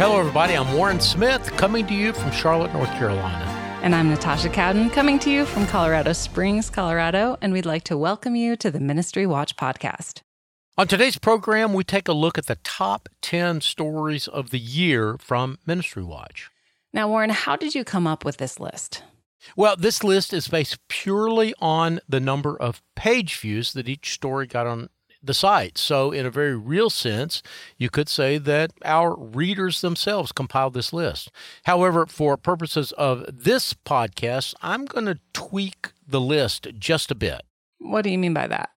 Hello, everybody. I'm Warren Smith, coming to you from Charlotte, North Carolina. And I'm Natasha Cowden, coming to you from Colorado Springs, Colorado, and we'd like to welcome you to the Ministry Watch podcast. On today's program, we take a look at the top 10 stories of the year from Ministry Watch. Now, Warren, how did you come up with this list? Well, this list is based purely on the number of page views that each story got on the site. So, in a very real sense, you could say that our readers themselves compiled this list. However, for purposes of this podcast, I'm going to tweak the list just a bit. What do you mean by that?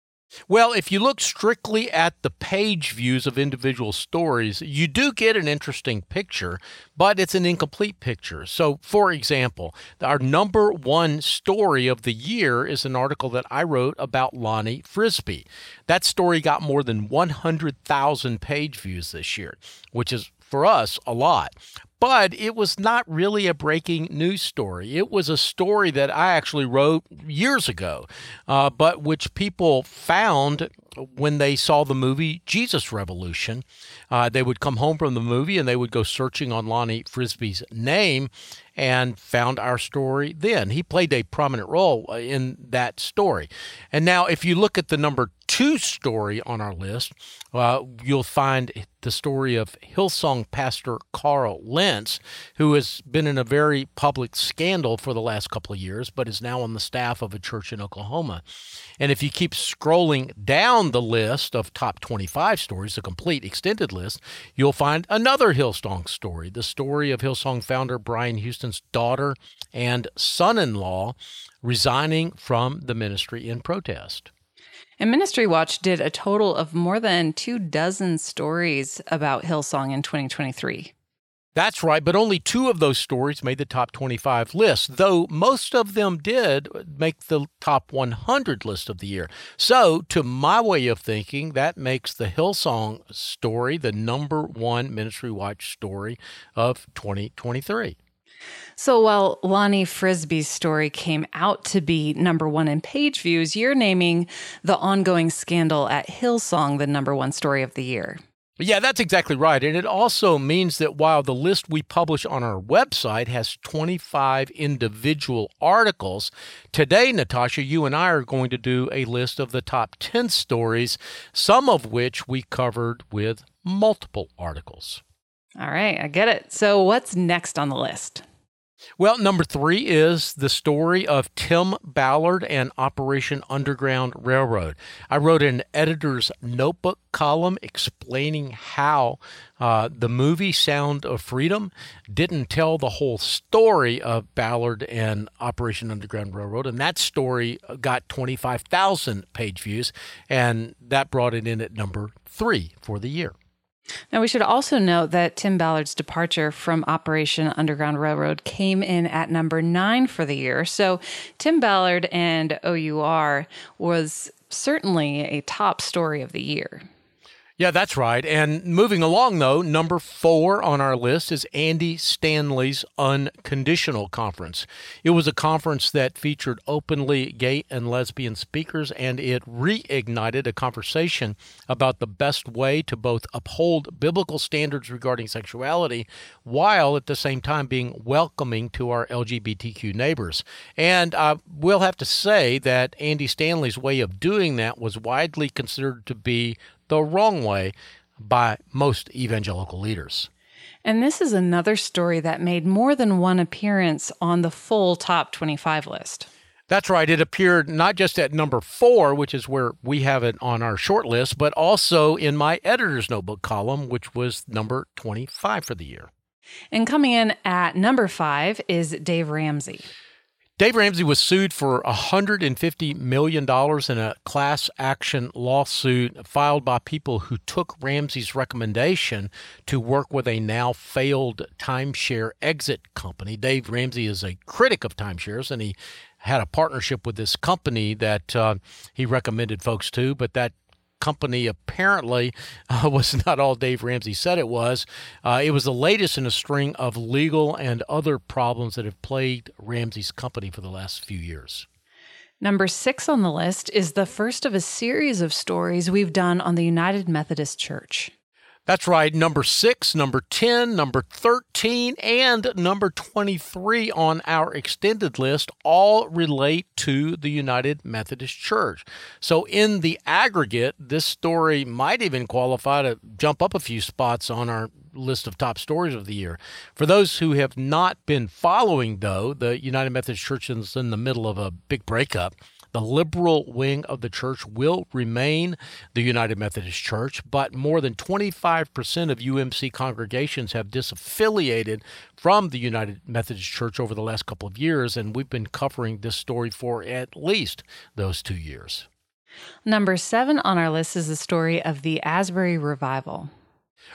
Well, if you look strictly at the page views of individual stories, you do get an interesting picture, but it's an incomplete picture. So, for example, our number one story of the year is an article that I wrote about Lonnie Frisbee. That story got more than 100,000 page views this year, which is for us a lot but it was not really a breaking news story. It was a story that I actually wrote years ago, uh, but which people found when they saw the movie Jesus Revolution. Uh, they would come home from the movie and they would go searching on Lonnie Frisbee's name and found our story then. He played a prominent role in that story. And now, if you look at the number two story on our list, uh, you'll find the story of Hillsong pastor Carl Lentz, who has been in a very public scandal for the last couple of years, but is now on the staff of a church in Oklahoma. And if you keep scrolling down the list of top 25 stories, the complete extended list, you'll find another Hillsong story, the story of Hillsong founder Brian Houston's daughter and son in law resigning from the ministry in protest. And Ministry Watch did a total of more than two dozen stories about Hillsong in 2023. That's right, but only two of those stories made the top 25 list, though most of them did make the top 100 list of the year. So, to my way of thinking, that makes the Hillsong story the number one Ministry Watch story of 2023. So while Lonnie Frisbee's story came out to be number one in page views, you're naming the ongoing scandal at Hillsong the number one story of the year. Yeah, that's exactly right. And it also means that while the list we publish on our website has 25 individual articles, today, Natasha, you and I are going to do a list of the top 10 stories, some of which we covered with multiple articles. All right, I get it. So, what's next on the list? Well, number three is the story of Tim Ballard and Operation Underground Railroad. I wrote an editor's notebook column explaining how uh, the movie Sound of Freedom didn't tell the whole story of Ballard and Operation Underground Railroad. And that story got 25,000 page views, and that brought it in at number three for the year. Now, we should also note that Tim Ballard's departure from Operation Underground Railroad came in at number nine for the year. So, Tim Ballard and OUR was certainly a top story of the year. Yeah, that's right. And moving along, though, number four on our list is Andy Stanley's Unconditional Conference. It was a conference that featured openly gay and lesbian speakers, and it reignited a conversation about the best way to both uphold biblical standards regarding sexuality while at the same time being welcoming to our LGBTQ neighbors. And uh, we'll have to say that Andy Stanley's way of doing that was widely considered to be the wrong way by most evangelical leaders. And this is another story that made more than one appearance on the full top 25 list. That's right. It appeared not just at number four, which is where we have it on our short list, but also in my editor's notebook column, which was number 25 for the year. And coming in at number five is Dave Ramsey. Dave Ramsey was sued for $150 million in a class action lawsuit filed by people who took Ramsey's recommendation to work with a now failed timeshare exit company. Dave Ramsey is a critic of timeshares and he had a partnership with this company that uh, he recommended folks to, but that company apparently uh, was not all Dave Ramsey said it was. Uh, it was the latest in a string of legal and other problems that have plagued Ramsey's company for the last few years. Number six on the list is the first of a series of stories we've done on the United Methodist Church. That's right. Number six, number 10, number 13, and number 23 on our extended list all relate to the United Methodist Church. So, in the aggregate, this story might even qualify to jump up a few spots on our list of top stories of the year. For those who have not been following, though, the United Methodist Church is in the middle of a big breakup. The liberal wing of the church will remain the United Methodist Church, but more than 25% of UMC congregations have disaffiliated from the United Methodist Church over the last couple of years, and we've been covering this story for at least those two years. Number seven on our list is the story of the Asbury Revival.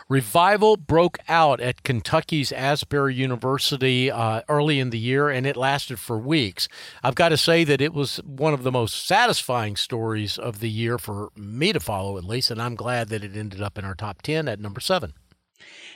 Revival broke out at Kentucky's Asbury University uh, early in the year, and it lasted for weeks. I've got to say that it was one of the most satisfying stories of the year for me to follow, at least, and I'm glad that it ended up in our top 10 at number seven.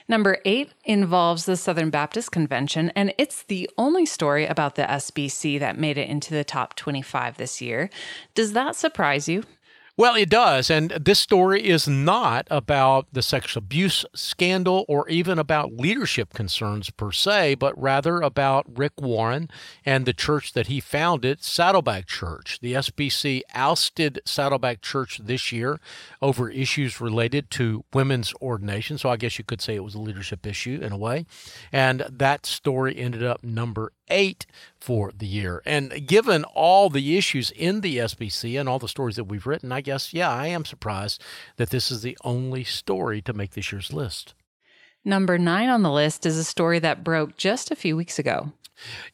Number eight involves the Southern Baptist Convention, and it's the only story about the SBC that made it into the top 25 this year. Does that surprise you? Well, it does. And this story is not about the sexual abuse scandal or even about leadership concerns per se, but rather about Rick Warren and the church that he founded, Saddleback Church. The SBC ousted Saddleback Church this year over issues related to women's ordination. So I guess you could say it was a leadership issue in a way. And that story ended up number eight for the year. And given all the issues in the SBC and all the stories that we've written, I guess, yeah, I am surprised that this is the only story to make this year's list. Number nine on the list is a story that broke just a few weeks ago.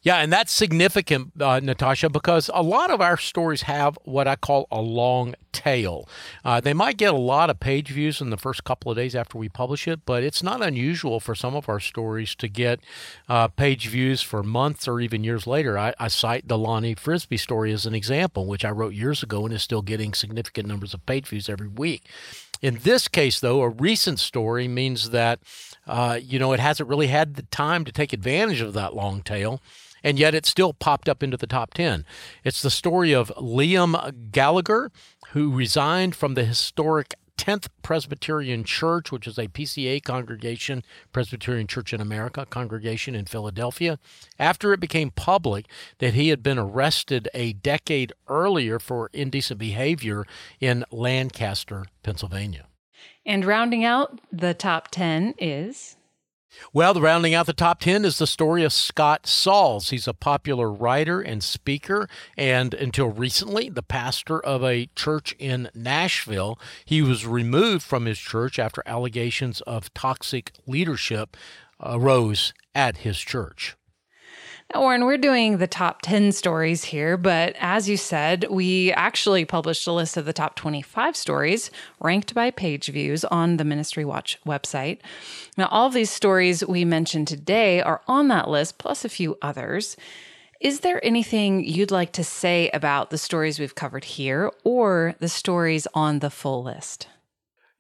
Yeah, and that's significant, uh, Natasha, because a lot of our stories have what I call a long tail. Uh, they might get a lot of page views in the first couple of days after we publish it, but it's not unusual for some of our stories to get uh, page views for months or even years later. I, I cite the Lonnie Frisbee story as an example, which I wrote years ago and is still getting significant numbers of page views every week. In this case, though, a recent story means that, uh, you know, it hasn't really had the time to take advantage of that long tail, and yet it still popped up into the top 10. It's the story of Liam Goligher, who resigned from the historic 10th Presbyterian Church, which is a PCA congregation, Presbyterian Church in America congregation in Philadelphia, after it became public that he had been arrested a decade earlier for indecent behavior in Lancaster, Pennsylvania. And rounding out the top 10 is well, the rounding out the top 10 is the story of Scott Sauls. He's a popular writer and speaker, and until recently, the pastor of a church in Nashville. He was removed from his church after allegations of toxic leadership arose at his church. Warren, we're doing the top 10 stories here, but as you said, we actually published a list of the top 25 stories ranked by page views on the Ministry Watch website. Now, all of these stories we mentioned today are on that list, plus a few others. Is there anything you'd like to say about the stories we've covered here or the stories on the full list?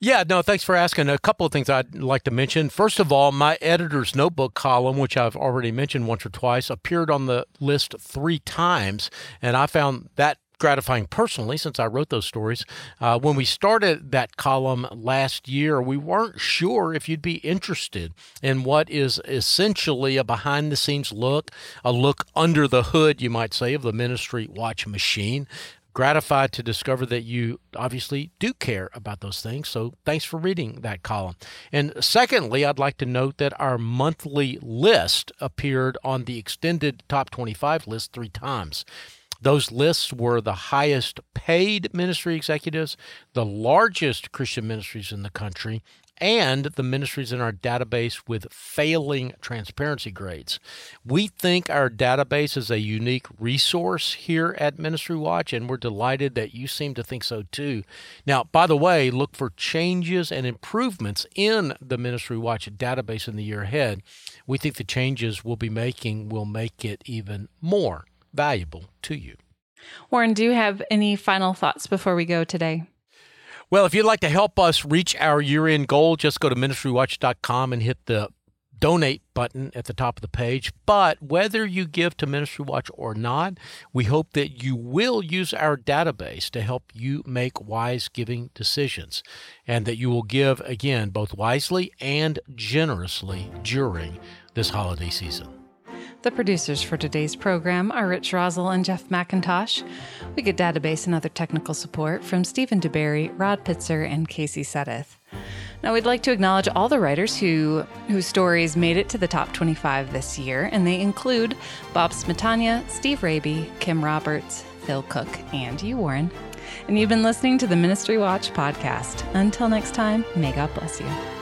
Yeah, no, thanks for asking. A couple of things I'd like to mention. First of all, my editor's notebook column, which I've already mentioned once or twice, appeared on the list three times, and I found that gratifying personally since I wrote those stories. Uh, when we started that column last year, we weren't sure if you'd be interested in what is essentially a behind the scenes look, a look under the hood, you might say, of the Ministry Watch machine gratified to discover that you obviously do care about those things. So thanks for reading that column. And secondly, I'd like to note that our monthly list appeared on the extended top 25 list three times. Those lists were the highest paid ministry executives, the largest Christian ministries in the country, and the ministries in our database with failing transparency grades. We think our database is a unique resource here at Ministry Watch, and we're delighted that you seem to think so too. Now, by the way, look for changes and improvements in the Ministry Watch database in the year ahead. We think the changes we'll be making will make it even more valuable to you. Warren, do you have any final thoughts before we go today? Well, if you'd like to help us reach our year end goal, just go to ministrywatch.com and hit the donate button at the top of the page. But whether you give to Ministry Watch or not, we hope that you will use our database to help you make wise giving decisions and that you will give again both wisely and generously during this holiday season. The producers for today's program are Rich Rosell and Jeff McIntosh. We get database and other technical support from Stephen DeBerry, Rod Pitzer, and Casey Sedith. Now, we'd like to acknowledge all the writers who whose stories made it to the top 25 this year, and they include Bob Smietana, Steve Rabey, Kim Roberts, Phil Cook, and you, Warren. And you've been listening to the Ministry Watch podcast. Until next time, may God bless you.